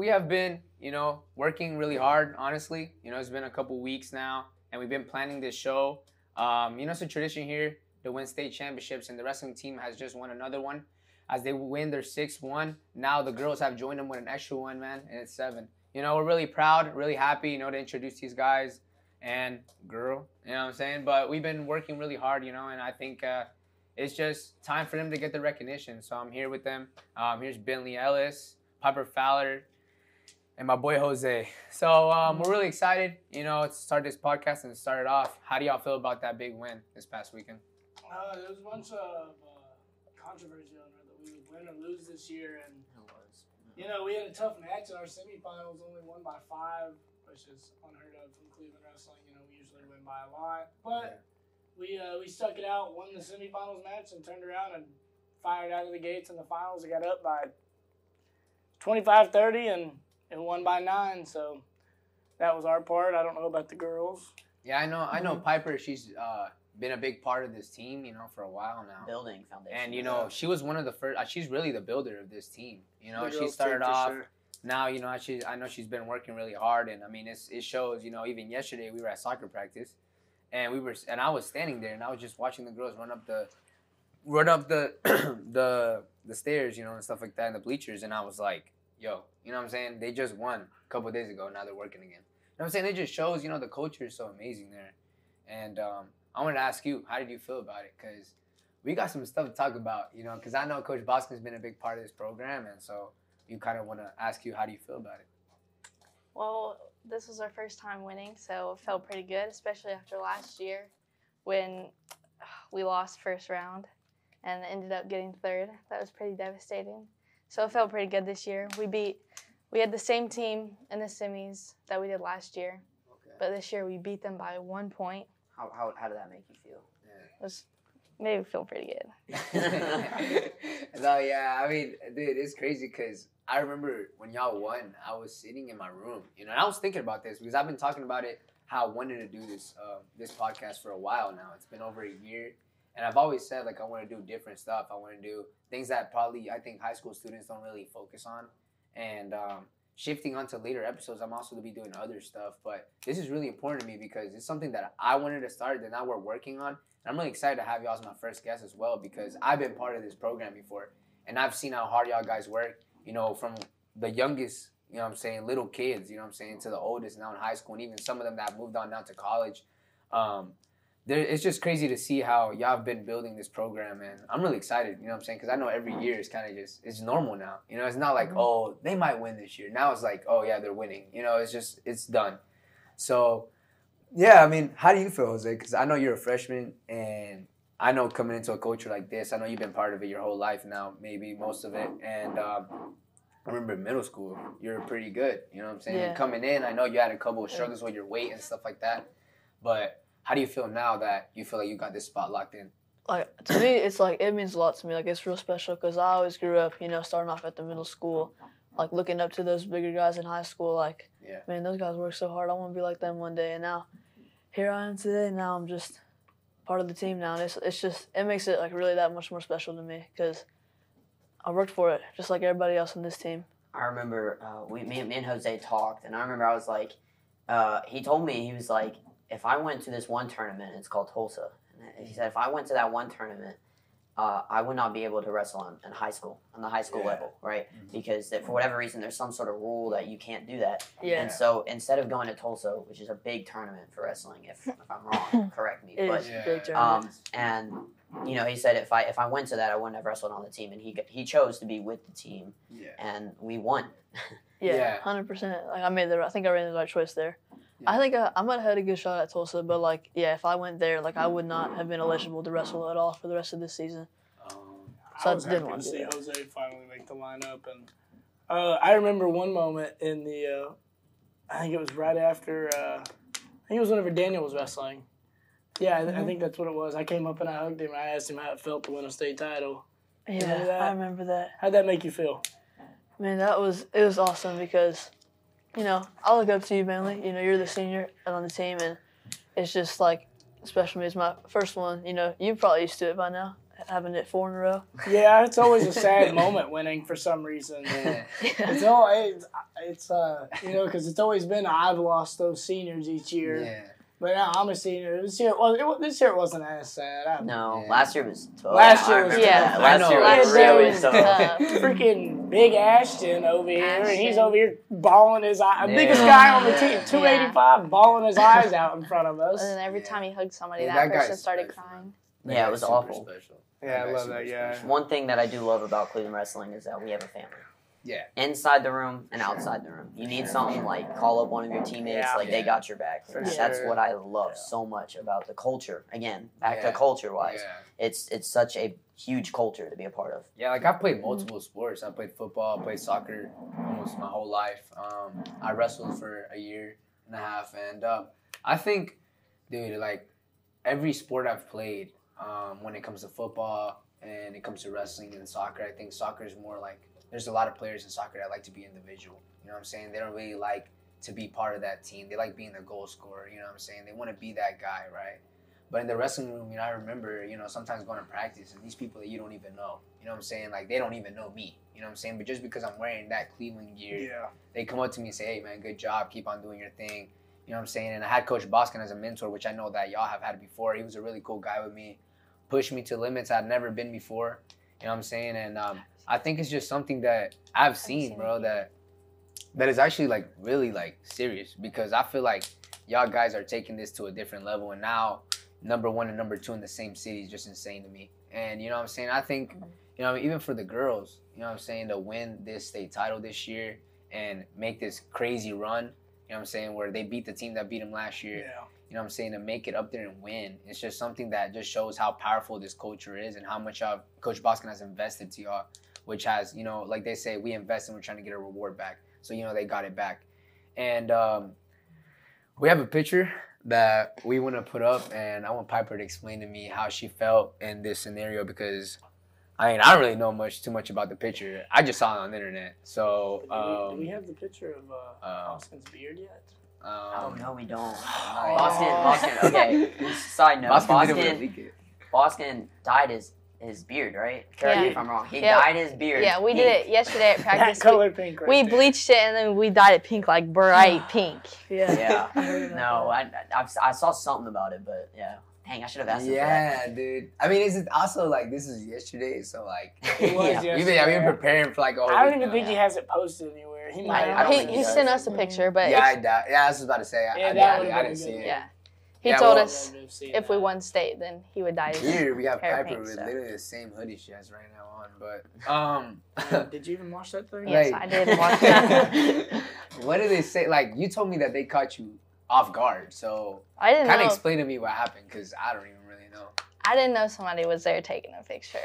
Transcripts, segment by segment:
we have been, you know, working really hard. Honestly, you know, it's been a couple weeks now, and we've been planning this show. Um, you know, it's a tradition here to win state championships, and the wrestling team has just won another one. As they win their sixth one, now the girls have joined them with an extra one, man, and it's seven. You know, we're really proud, really happy, you know, to introduce these guys and girl, you know what I'm saying? But we've been working really hard, you know, and I think uh, it's just time for them to get the recognition. So I'm here with them. Um, here's Bentley Ellis, Piper Fowler, and my boy Jose. So um, we're really excited, you know, to start this podcast and start it off. How do y'all feel about that big win this past weekend? Uh, there was a bunch of uh, controversy on whether we would win or lose this year, and you know we had a tough match in our semifinals. Only won by five, which is unheard of from Cleveland wrestling. You know we usually win by a lot, but we uh, we stuck it out, won the semifinals match, and turned around and fired out of the gates in the finals. We got up by 25-30 and and won by nine. So that was our part. I don't know about the girls. Yeah, I know. I know Piper. She's uh, been a big part of this team, you know, for a while now. building foundation. And you know, she was one of the first. Uh, she's really the builder of this team. You know, she started off. sure. Now you know she. I know she's been working really hard, and I mean, it's, it shows. You know, even yesterday we were at soccer practice, and we were, and I was standing there, and I was just watching the girls run up the, run up the, the the stairs, you know, and stuff like that, in the bleachers, and I was like, yo, you know what I'm saying? They just won a couple days ago. Now they're working again. You know what I'm saying? It just shows, you know, the culture is so amazing there, and um, I wanted to ask you, how did you feel about it? Because we got some stuff to talk about, you know, because I know Coach Boskin's been a big part of this program, and so you kind of want to ask you, how do you feel about it? Well, this was our first time winning, so it felt pretty good, especially after last year when we lost first round and ended up getting third. That was pretty devastating. So it felt pretty good this year. We beat we had the same team in the semis that we did last year, Okay. but this year we beat them by one point. how, how, how did that make you feel? It was made me feel pretty good. no, yeah, I mean, dude, it's crazy because I remember when y'all won, I was sitting in my room, you know, and I was thinking about this because I've been talking about it, how I wanted to do this uh, this podcast for a while now. It's been over a year, and I've always said like I want to do different stuff. I want to do things that probably I think high school students don't really focus on, and um, shifting onto later episodes, I'm also gonna be doing other stuff. But this is really important to me because it's something that I wanted to start that now we're working on. And I'm really excited to have y'all as my first guest as well because I've been part of this program before and I've seen how hard y'all guys work, you know, from the youngest, you know I'm saying, little kids, you know I'm saying, to the oldest now in high school and even some of them that moved on now to college. Um, there, it's just crazy to see how y'all have been building this program and I'm really excited, you know what I'm saying, because I know every year is kind of just, it's normal now. You know, it's not like, oh, they might win this year. Now it's like, oh, yeah, they're winning. You know, it's just, it's done. So, yeah, I mean, how do you feel, Jose? Because I know you're a freshman, and I know coming into a culture like this, I know you've been part of it your whole life now, maybe most of it. And um, I remember in middle school, you were pretty good. You know what I'm saying? Yeah. Coming in, I know you had a couple of struggles with your weight and stuff like that. But how do you feel now that you feel like you got this spot locked in? like to me it's like it means a lot to me. Like it's real special because i always grew up you know starting off at the middle school like looking up to those bigger guys in high school like Yeah. man those guys work so hard. I want to be like them one day. And now here i am today. Now i'm just part of the team now. And it's, it's just it makes it like really that much more special to me because i worked for it just like everybody else on this team. I remember uh, we, me, me and Jose talked, and I remember I was like, uh, he told me he was like, if I went to this one tournament, it's called Tulsa. And he said if I went to that one tournament, uh, I would not be able to wrestle in, in high school, on the high school Yeah. level, right? Mhm. Because that for whatever reason, there's some sort of rule that you can't do that. yeah And so instead of going to Tulsa, which is a big tournament for wrestling, if, if I'm wrong, correct me. it but is Yeah. a great tournament. um, and you know, he said if I if I went to that, I wouldn't have wrestled on the team, and he he chose to be with the team, Yeah. and we won. Yeah, Yeah. hundred percent. Like I made the, I think I made the right choice there. Yeah. I think I, I might have had a good shot at Tulsa, but like, yeah, if I went there, like I would not have been eligible to wrestle at all for the rest of this season. Um, So I I didn't happy want to to see do Jose finally make the lineup, and uh, I remember one moment in the, uh, I think it was right after, uh, I think it was whenever Daniel was wrestling. Yeah, I, I think that's what it was. I came up and I hugged him. and I asked him how it felt to win a state title. Yeah, Remember? I remember that. How'd that make you feel? Man, that was it was awesome because, you know, I look up to you mainly. You know, you're the senior on the team, and it's just like special to me. It's my first one. You know, you're probably used to it by now. having it four in a row. Yeah, it's always a sad moment winning for some reason. Yeah. It's all it's, it's uh you know because it's always been I've lost those seniors each year, yeah. But now I'm a senior. This year well it, this year wasn't as sad. I, No, Yeah. last year was tough. Last year was remember tough. that. Last year was year really tough. tough. Freaking big Ashton over here, and he's over here balling his eye. Yeah. Biggest guy on the team, Yeah. two eighty five, balling his eyes out in front of us. And then every time he hugged somebody, Yeah, that, that person started special. crying. That Yeah, it was awful. Special. Yeah, I love that guy. special. One thing that I do love about Cleveland wrestling is that we have a family. Yeah. Inside the room and outside the room. You need something like call up one of your teammates, Yeah. like they got your back. For That's what I love Yeah. so much about the culture. Again, back Yeah. to culture wise. Yeah. It's it's such a huge culture to be a part of. Yeah, like I've played multiple sports. I played football, I played soccer almost my whole life. Um, I wrestled for a year and a half, and um, I think, dude, like every sport I've played, um, when it comes to football and it comes to wrestling and soccer, I think soccer is more like there's a lot of players in soccer that like to be individual. You know what I'm saying? They don't really like to be part of that team. They like being the goal scorer. You know what I'm saying? They want to be that guy, right? But in the wrestling room, you know, I remember, you know, sometimes going to practice and these people that you don't even know, you know what I'm saying? Like, they don't even know me, you know what I'm saying? But just because I'm wearing that Cleveland gear, Yeah. they come up to me and say, hey, man, good job. Keep on doing your thing. You know what I'm saying? And I had Coach Boskin as a mentor, which I know that y'all have had before. He was a really cool guy with me, pushed me to limits I'd never been before. You know what I'm saying? And um, I think it's just something that I've seen, seen bro, that that is actually like really like serious because I feel like y'all guys are taking this to a different level and now number one and number two in the same city is just insane to me. And you know what I'm saying? I think, you know, even for the girls, you know what I'm saying, to win this state title this year and make this crazy run, you know what I'm saying, where they beat the team that beat them last year, Yeah. you know what I'm saying, to make it up there and win. It's just something that just shows how powerful this culture is and how much of Coach Boskin has invested to y'all, which has, you know, like they say, we invest and we're trying to get a reward back. So, you know, they got it back. And um, we have a picture that we want to put up, and I want Piper to explain to me how she felt in this scenario because. I mean, I don't really know much too much about the picture. I just saw it on the internet. So, Do we, do um, we have the picture of uh, uh, Austin's beard yet? Oh um, no, we don't. Oh. Boston, Boston. Okay. Side note, Boston didn't Boston, leak. Boston dyed his his beard, right? Correct me Yeah. if I'm wrong. He Yeah. dyed his beard. Yeah, we did it yesterday at practice. We, color pink right we there. bleached it and then we dyed it pink, like bright pink. Yeah. Yeah. I heard about No. I, I I saw something about it, but yeah. Dang, I should have asked him. that. Yeah, dude. I mean, is it also like this is yesterday, so like It was Yeah. yesterday. we've been, I've been preparing for like a whole. I don't week even now. think he has it posted anywhere. He might. I don't he he he sent us a picture, but Yeah, I it's- doubt. Yeah, I was about to say. I, Yeah, I, that I, I didn't see good it. yeah. He Yeah, told well- us if we won state, then he would dye his Here we have Piper pink, with so. literally the same hoodie she has right now on, but um. Did you even watch that thing? Yes, like- I did watch that. what did they say? Like you told me that they caught you off guard, so I didn't kind of know. explain to me what happened because I don't even really know. I didn't know somebody was there taking a picture.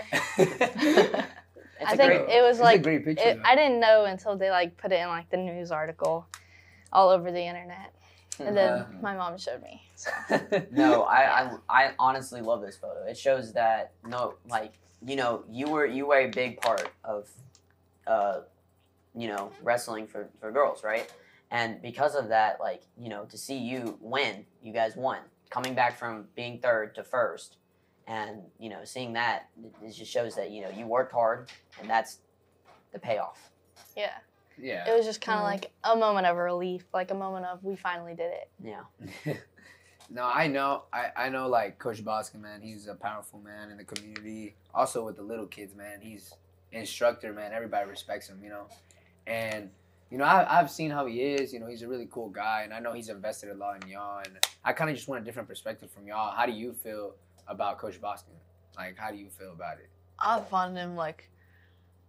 It's I a think great, it was It's a like great picture. it. I didn't know until they like put it in like the news article, all over the internet, and then Uh-huh. my mom showed me. So no, I, I I honestly love this photo. It shows that no, like you know, you were you were a big part of, uh, you know, wrestling for for girls, right? And because of that, like you know, to see you win, you guys won, coming back from being third to first, and you know, seeing that, it, it just shows that you know you worked hard, and that's the payoff. yeah, yeah. it was just kind of Mhm. like a moment of relief, like a moment of we finally did it. Yeah. no, I know. I, I know. Like Coach Boskin, man, he's a powerful man in the community. Also with the little kids, man, he's instructor, man. Everybody respects him, you know. And you know, I, I've seen how he is. You know, he's a really cool guy, and I know he's invested a lot in y'all. And I kind of just want a different perspective from y'all. How do you feel about Coach Boskin? Like, how do you feel about it? I find him like,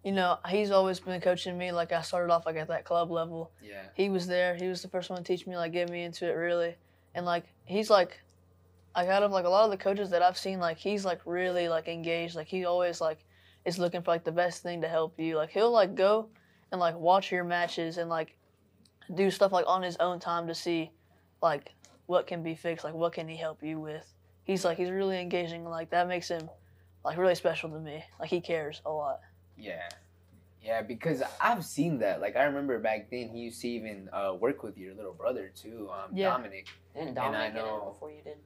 you know, he's always been coaching me. Like I started off like at that club level. Yeah. He was there. He was the first one to teach me, like get me into it really. And like he's like, like out of like a lot of the coaches that I've seen, like he's like really like engaged. Like he always like is looking for like the best thing to help you. Like he'll like go and like watch your matches and like do stuff like on his own time to see like what can be fixed. Like what can he help you with. He's like he's really engaging. Like that makes him like really special to me. Like he cares a lot. Yeah. Yeah, because I've seen that. Like I remember back then, he used to even uh, work with your little brother too, um, Yeah. Dominic. Didn't And I Dominic get know- in before you did?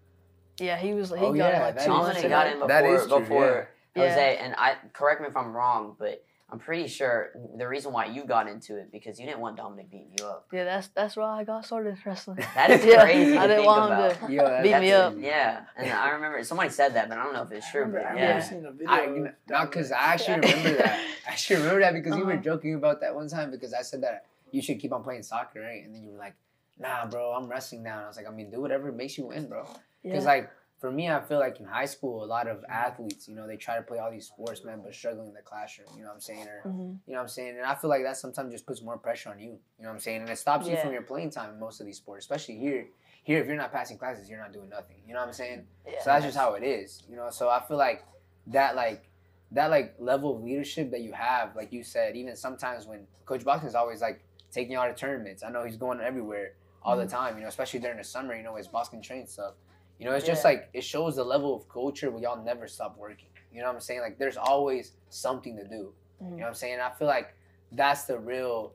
Yeah, he was. He Oh, got yeah, him like that two is months Dominic got in before That is true, before Yeah. Jose, and I correct me if I'm wrong, but I'm pretty sure the reason why you got into it because you didn't want Dominic beating you up. Yeah, that's that's why I got started wrestling. That is Yeah, crazy. I to didn't think want him to- Yo, Beat me up. Yeah, and I remember somebody said that, but I don't know if it's I true. remember, But I yeah, remember seeing a video. I, of not because I actually remember that. I actually remember that because you were Uh-huh. joking about that one time because I said that you should keep on playing soccer, right? And then you were like, "Nah, bro, I'm wrestling now." And I was like, "I mean, do whatever makes you win, bro." Because Yeah. like for me, I feel like in high school, a lot of athletes, you know, they try to play all these sports, man, but struggling in the classroom. You know what I'm saying? Or Mhm. you know what I'm saying? And I feel like that sometimes just puts more pressure on you. You know what I'm saying? And it stops you from your playing time in most of these sports, especially here. Here, if you're not passing classes, you're not doing nothing. You know what I'm saying? Yeah. So that's just how it is, you know. So I feel like that like that like level of leadership that you have, like you said, even sometimes when Coach Boskin's always like taking you out of tournaments. I know he's going everywhere all the time, you know, especially during the summer, you know, his Boston train stuff. You know, it's just Yeah. like it shows the level of culture we y'all never stop working. You know what I'm saying? Like there's always something to do. You Mhm. know what I'm saying? I feel like that's the real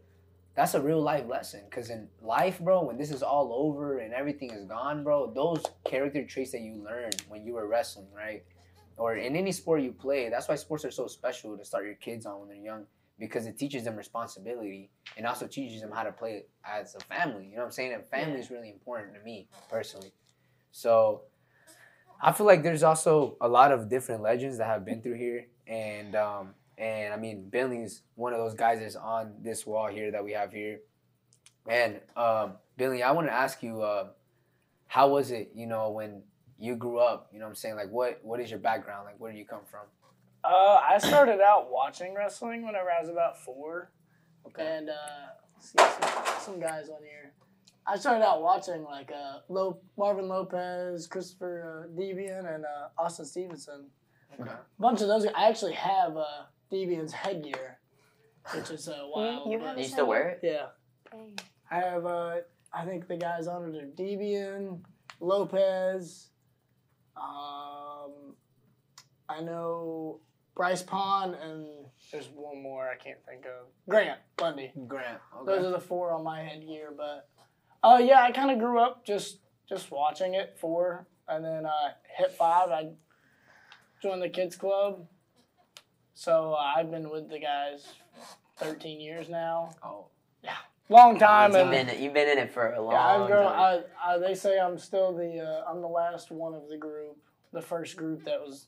that's a real life lesson. Cause in life, bro, when this is all over and everything is gone, bro, those character traits that you learned when you were wrestling, right? Or in any sport you play, that's why sports are so special to start your kids on when they're young. Because it teaches them responsibility and also teaches them how to play as a family. You know what I'm saying? And family is really important to me personally. So I feel like there's also a lot of different legends that have been through here, and um, and I mean Billy's one of those guys that's on this wall here that we have here. And um, Billy, I want to ask you, uh, how was it, you know, when you grew up? You know, what I'm saying, like, what what is your background? Like, where do you come from? Uh, I started out watching wrestling whenever I was about four, Okay. and uh, see some, some guys on here. I started out watching like uh, Lo- Marvin Lopez, Christopher uh, Devian, and uh, Austin Stevenson. Okay. A bunch of those. I actually have uh, Devian's headgear, which is uh, wild. you but- have Do you still wear it? yeah, Dang. I have. Uh, I think the guys on it are Devian, Lopez. Um, I know Bryce Pond, and there's one more I can't think of. Grant Bundy. Grant. Okay. Those are the four on my headgear. But uh, yeah, I kind of grew up just just watching it. Four, and then uh, hit five. I joined the kids club. So uh, I've been with the guys 13 years now. Oh, yeah, Long time. You've and- been you've been in it for a long yeah, I've grown. time. I, I, they say I'm still the. Uh, I'm the last one of the group, the first group that was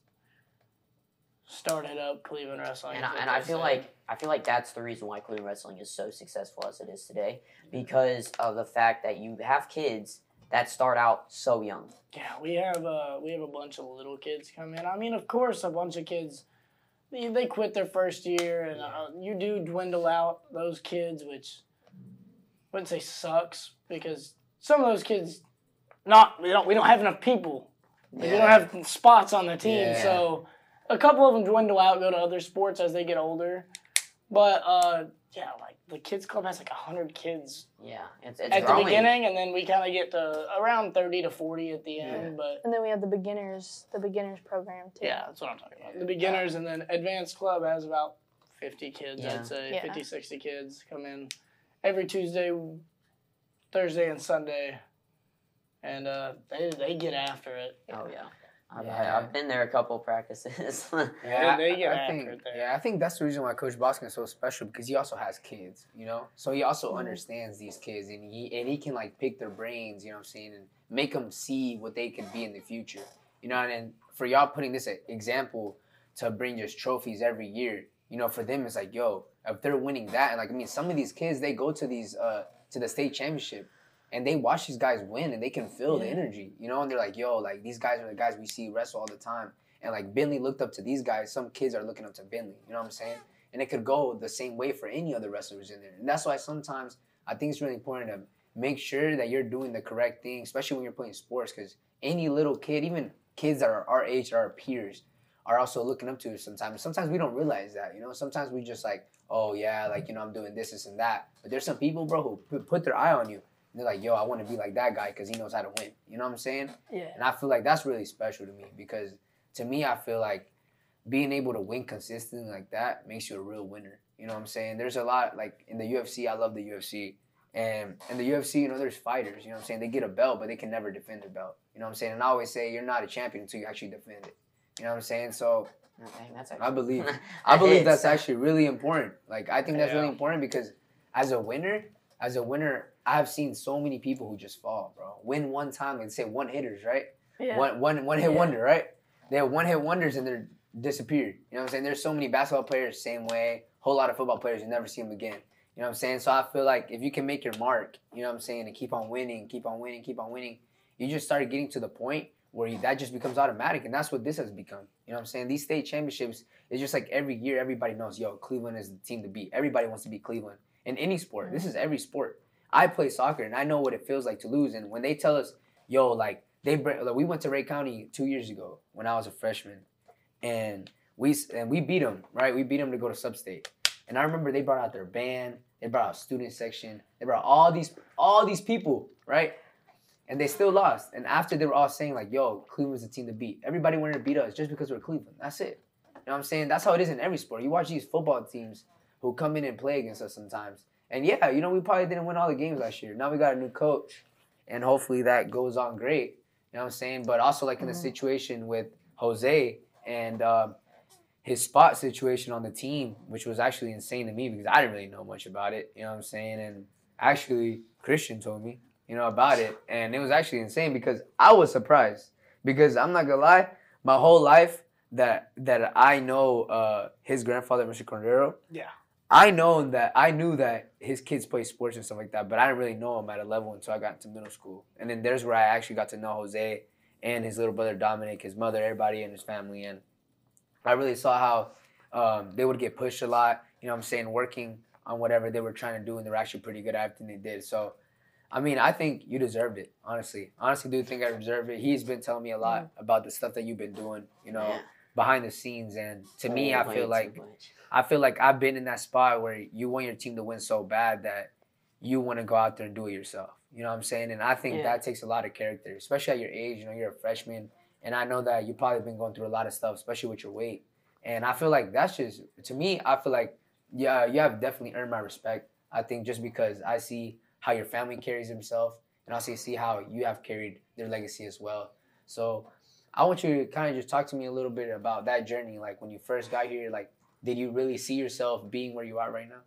started up Cleveland wrestling. and I, and I feel like I feel like that's the reason why Cleveland wrestling is so successful as it is today because of the fact that you have kids that start out so young. Yeah, we have uh, we have a bunch of little kids come in. I mean, of course, a bunch of kids they, they quit their first year, and uh, you do dwindle out those kids, which I wouldn't say sucks because some of those kids not we don't we don't have enough people. Like, We don't have spots on the team, Yeah. so a couple of them dwindle out, go to other sports as they get older. But uh, yeah, like the kids club has like hundred kids Yeah, it's, it's at growing. the beginning, and then we kind of get to around thirty to forty at the end. But And then we have the beginners, the beginners program too. yeah, that's what I'm talking about. The beginners, and then advanced club has about fifty kids. Yeah. I'd say Yeah. 50, 60 kids come in every Tuesday, Thursday, and Sunday, and uh, they they get after it. Oh yeah, I've, Yeah. I've been there a couple practices. Yeah, I- I think, it. Yeah, I think that's the reason why Coach Boskin is so special because he also has kids, you know. So he also Mm-hmm. understands these kids, and he and he can like pick their brains, you know what I'm saying, and make them see what they could be in the future, you know. And, then for y'all putting this example to bring just trophies every year, you know, for them it's like, yo, if they're winning that, and like I mean, some of these kids they go to these uh to the state championship. And they watch these guys win, and they can feel the energy, you know. And they're like, "Yo, like these guys are the guys we see wrestle all the time." and like Bentley looked up to these guys, some kids are looking up to Bentley. You know what I'm saying? And it could go the same way for any other wrestlers in there. And that's why sometimes I think it's really important to make sure that you're doing the correct thing, especially when you're playing sports, because any little kid, even kids that are our age, our peers, are also looking up to us sometimes. Sometimes we don't realize that, you know. Sometimes we just like, oh yeah, like you know, I'm doing this, this, and that. But there's some people, bro, who put their eye on you. And they're like, yo, I want to be like that guy because he knows how to win. You know what I'm saying? Yeah. And I feel like that's really special to me because to me, I feel like being able to win consistently like that makes you a real winner. You know what I'm saying? There's a lot like in the UFC. I love the UFC, and in the UFC, you know, there's fighters. You know what I'm saying? They get a belt, but they can never defend their belt. You know what I'm saying? And I always say you're not a champion until you actually defend it. You know what I'm saying? So Okay, that's I believe. That I believe hits. that's actually really important. Like I think that's really important because as a winner, as a winner, I've seen so many people who just fall, bro. Win one time and say one hitters, right? Yeah. One one one hit Yeah. wonder, right? They have one hit wonders and they're disappeared. You know what I'm saying? There's so many basketball players same way. Whole lot of football players you never see them again. You know what I'm saying? So I feel like if you can make your mark, you know what I'm saying, and keep on winning, keep on winning, keep on winning, you just start getting to the point where you, that just becomes automatic, and that's what this has become. You know what I'm saying? These state championships, it's just like every year, everybody knows, yo, Cleveland is the team to beat. Everybody wants to beat Cleveland in any sport. This mm. is every sport. I play soccer, and I know what it feels like to lose. And when they tell us, yo, like they, bring- like, we went to Rhea County two years ago when I was a freshman, and we s- and we beat them, right? We beat them to go to sub-state. And I remember they brought out their band, they brought out student section, they brought all these all these people, right? And they still lost. And after they were all saying like, "Yo, Cleveland's the team to beat." Everybody wanted to beat us just because we're Cleveland. That's it. You know what I'm saying? That's how it is in every sport. You watch these football teams who come in and play against us sometimes. And yeah, you know, we probably didn't win all the games last year. Now we got a new coach, and hopefully that goes on great. You know what I'm saying? But also like in the situation with Jose and um, his spot situation on the team, which was actually insane to me because I didn't really know much about it. You know what I'm saying? And actually, Christian told me, you know, about it, and it was actually insane because I was surprised because I'm not gonna lie, my whole life that that I know uh, his grandfather, Mr. Cordero, Yeah. I know that I knew that his kids play sports and stuff like that, but I didn't really know him at a level until I got into middle school. And then there's where I actually got to know Jose and his little brother Dominic, his mother, everybody in his family, and I really saw how um, they would get pushed a lot. You know, what I'm saying working on whatever they were trying to do, and they were actually pretty good at everything they did. So, I mean, I think you deserved it. Honestly, honestly, do think I deserved it. He's been telling me a lot about the stuff that you've been doing. You know, Yeah. Behind the scenes, and to me, I feel like. I feel like I've been in that spot where you want your team to win so bad that you want to go out there and do it yourself. You know what I'm saying? And I think Yeah. that takes a lot of character, especially at your age. You know, you're a freshman, and I know that you've probably been going through a lot of stuff, especially with your weight. And I feel like that's just to me. I feel like yeah, you have definitely earned my respect. I think just because I see how your family carries himself, and also see how you have carried their legacy as well. So I want you to kind of just talk to me a little bit about that journey. Like when you first got here, like did you really see yourself being where you are right now?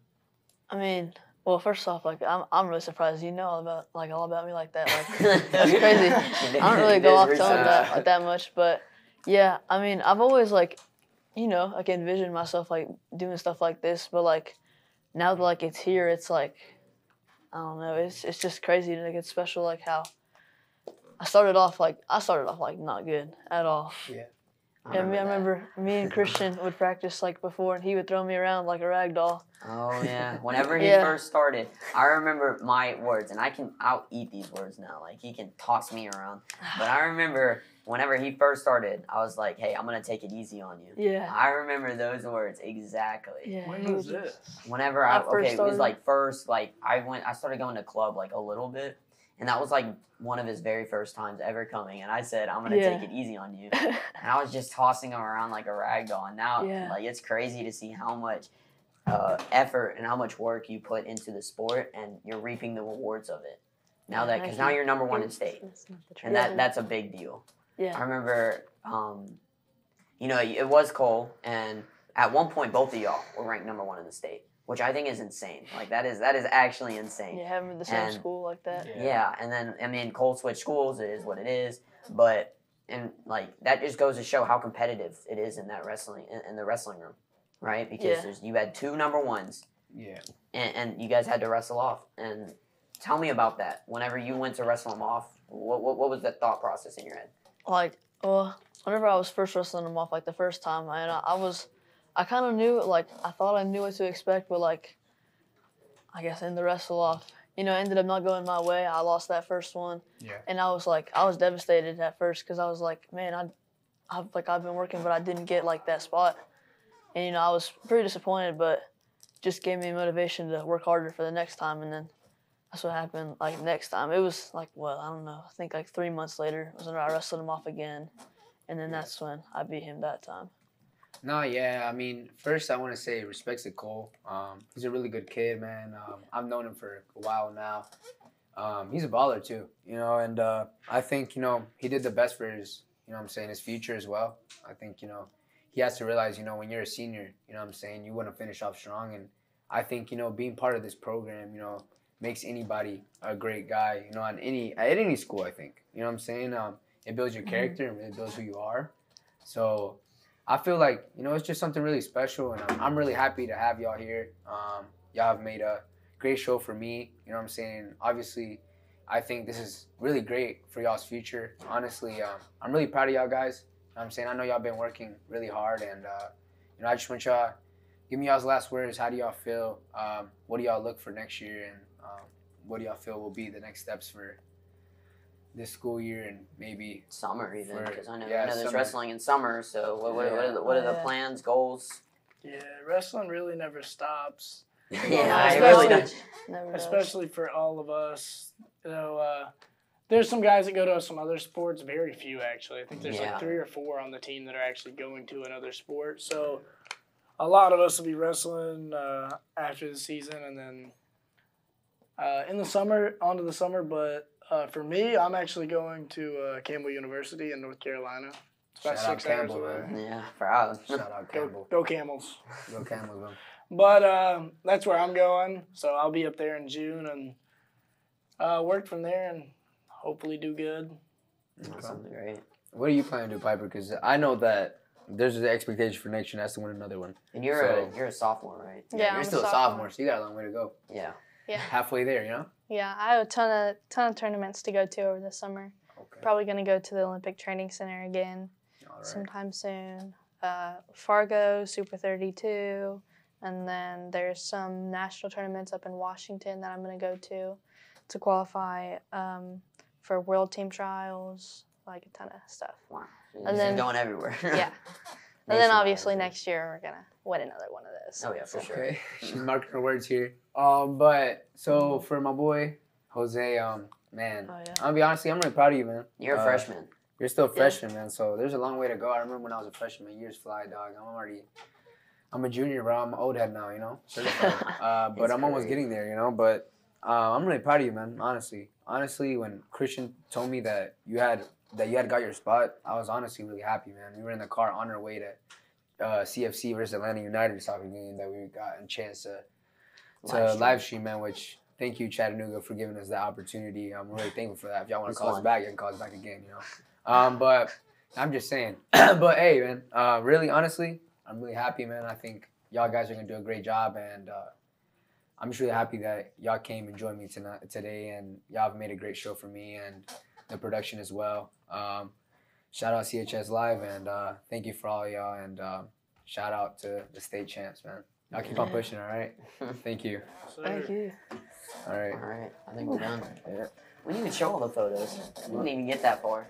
I mean, well, first off, like I'm, I'm really surprised you know all about like all about me like that. Like that's crazy. I don't really go off telling that like that much, but yeah, I mean, I've always like, you know, like envisioned myself like doing stuff like this, but like now that like it's here, it's like, I don't know, it's it's just crazy like it's special like how I started off like I started off like not good at all. I Yeah, me, I that. remember me and Christian would practice like before, and he would throw me around like a rag doll. Oh yeah. Whenever he Yeah. first started, I remember my words, and I can I'll eat these words now. Like he can toss me around. But I remember whenever he first started, I was like, "Hey, I'm gonna take it easy on you." Yeah. I remember those words exactly. Yeah. When was this? Whenever I, I first okay, it was like first like I went I started going to club like a little bit, and that was like one of his very first times ever coming, and I said, "I'm gonna Yeah. take it easy on you." And I was just tossing him around like a rag doll. And now, Yeah. like, it's crazy to see how much uh, effort and how much work you put into the sport, and you're reaping the rewards of it. Now Yeah, that, because now you. you're number one in state, That's not the and that that's a big deal. Yeah. I remember, um, you know, it was Cole, and at one point, both of y'all were ranked number one in the state, which I think is insane. Like that is that is actually insane. Yeah, having the same And- school like that. Yeah. Yeah, and then I mean, Cole switched schools. It is what it is. But and like that just goes to show how competitive it is in that wrestling in, in the wrestling room, right? Because Yeah. there's you had two number ones, Yeah. and, and you guys had to wrestle off. And tell me about that. Whenever you went to wrestle them off, what what, what was the thought process in your head? Like, well, whenever I was first wrestling them off, like the first time, and I, I was, I kind of knew, like, I thought I knew what to expect, but like, I guess in the wrestle off, you know, ended up not going my way. I lost that first one, Yeah. and I was like, I was devastated at first because I was like, man, I, I've like I've been working, but I didn't get like that spot, and you know, I was pretty disappointed, but just gave me motivation to work harder for the next time, and then. That's what happened. Like next time, it was like well, I don't know. I think like three months later was when I wrestled him off again, and then that's when I beat him that time. No, yeah. I mean, first I want to say respects to Cole. Um, he's a really good kid, man. Um, I've known him for a while now. Um, he's a baller too, you know, and uh, I think you know he did the best for his, you know, what I'm saying his future as well. I think you know he has to realize, you know, when you're a senior, you know what I'm saying, you want to finish off strong. And I think, you know, being part of this program, you know, makes anybody a great guy, you know, at any at any school, I think. You know what I'm saying? Um, it builds your character and it builds who you are. So I feel like, you know, it's just something really special and I'm, I'm really happy to have y'all here. Um, y'all have made a great show for me. You know what I'm saying? Obviously, I think this is really great for y'all's future. Honestly, um, I'm really proud of y'all guys. You know I'm saying? I know y'all been working really hard and, uh, you know, I just want y'all, give me y'all's last words. How do y'all feel? Um, what do y'all look for next year? And um, what do y'all feel will be the next steps for this school year and maybe Summer even because I know yeah, I know there's summer. wrestling in summer. So what what, what are the, what are the Yeah. plans, goals? Yeah, wrestling really never stops. yeah, Yeah, it really especially- does. Does. especially for all of us. You know, uh, there's some guys that go to some other sports. Very few, actually. I think there's Yeah. like three or four on the team that are actually going to another sport. So a lot of us will be wrestling uh, after the season, and then uh, in the summer, onto the summer. But uh, for me, I'm actually going to uh, Campbell University in North Carolina. It's about Shout out six hours Campbell, away. man. Yeah, proud. shout out Go, Campbell. go Camels! Go Camels, man. But um, that's where I'm going. So I'll be up there in June and uh, work from there and hopefully do good. That's something great. What are you planning to do, Piper? Because I know that there's the expectation for next year has to win another one. And you're So- a you're a sophomore, right? Yeah, you're I'm still a sophomore. sophomore, so you got a long way to go. Yeah. Yeah. Halfway there, you know. Yeah, I have a ton of ton of tournaments to go to over the summer. Okay. Probably gonna go to the Olympic Training Center again All right. sometime soon. Uh, Fargo, Super 32, and then there's some national tournaments up in Washington that I'm gonna go to to qualify um, for World Team Trials, like a ton of stuff. Wow. And You're then- going everywhere. Yeah. And then obviously next year we're gonna win another one of those. Oh yeah, for sure. She's marking her words here. Um, but so for my boy Jose, um, man, Oh yeah. I'll be honest, I'm really proud of you, man. You're a Uh, freshman. You're still a freshman, man. So there's a long way to go. I remember when I was a freshman, years fly, dog. I'm already, I'm a junior, bro. I'm an old head now, you know. Uh, but I'm almost getting there, you know. But uh, I'm really proud of you, man. Honestly, honestly, when Christian told me that you had that you had got your spot, I was honestly really happy, man. We were in the car on our way to uh, CFC versus Atlanta United soccer game that we got a chance to to Live stream. live man. Which thank you, Chattanooga, for giving us that opportunity. I'm really thankful for that. If y'all want to call us back, you can call us back again. You know. Um, but I'm just saying. but hey, man. Uh, really, honestly, I'm really happy, man. I think y'all guys are gonna do a great job, and uh, I'm just really happy that y'all came and joined me tonight today, and y'all have made a great show for me and the production as well. Um, shout out CHS Live, and uh, thank you for all y'all, and um, shout out to the state champs, man. Y'all keep on pushing, all right? Thank you. Thank you. All right. All right, I think we're done. Yeah. We didn't even show all the photos. We didn't even get that far.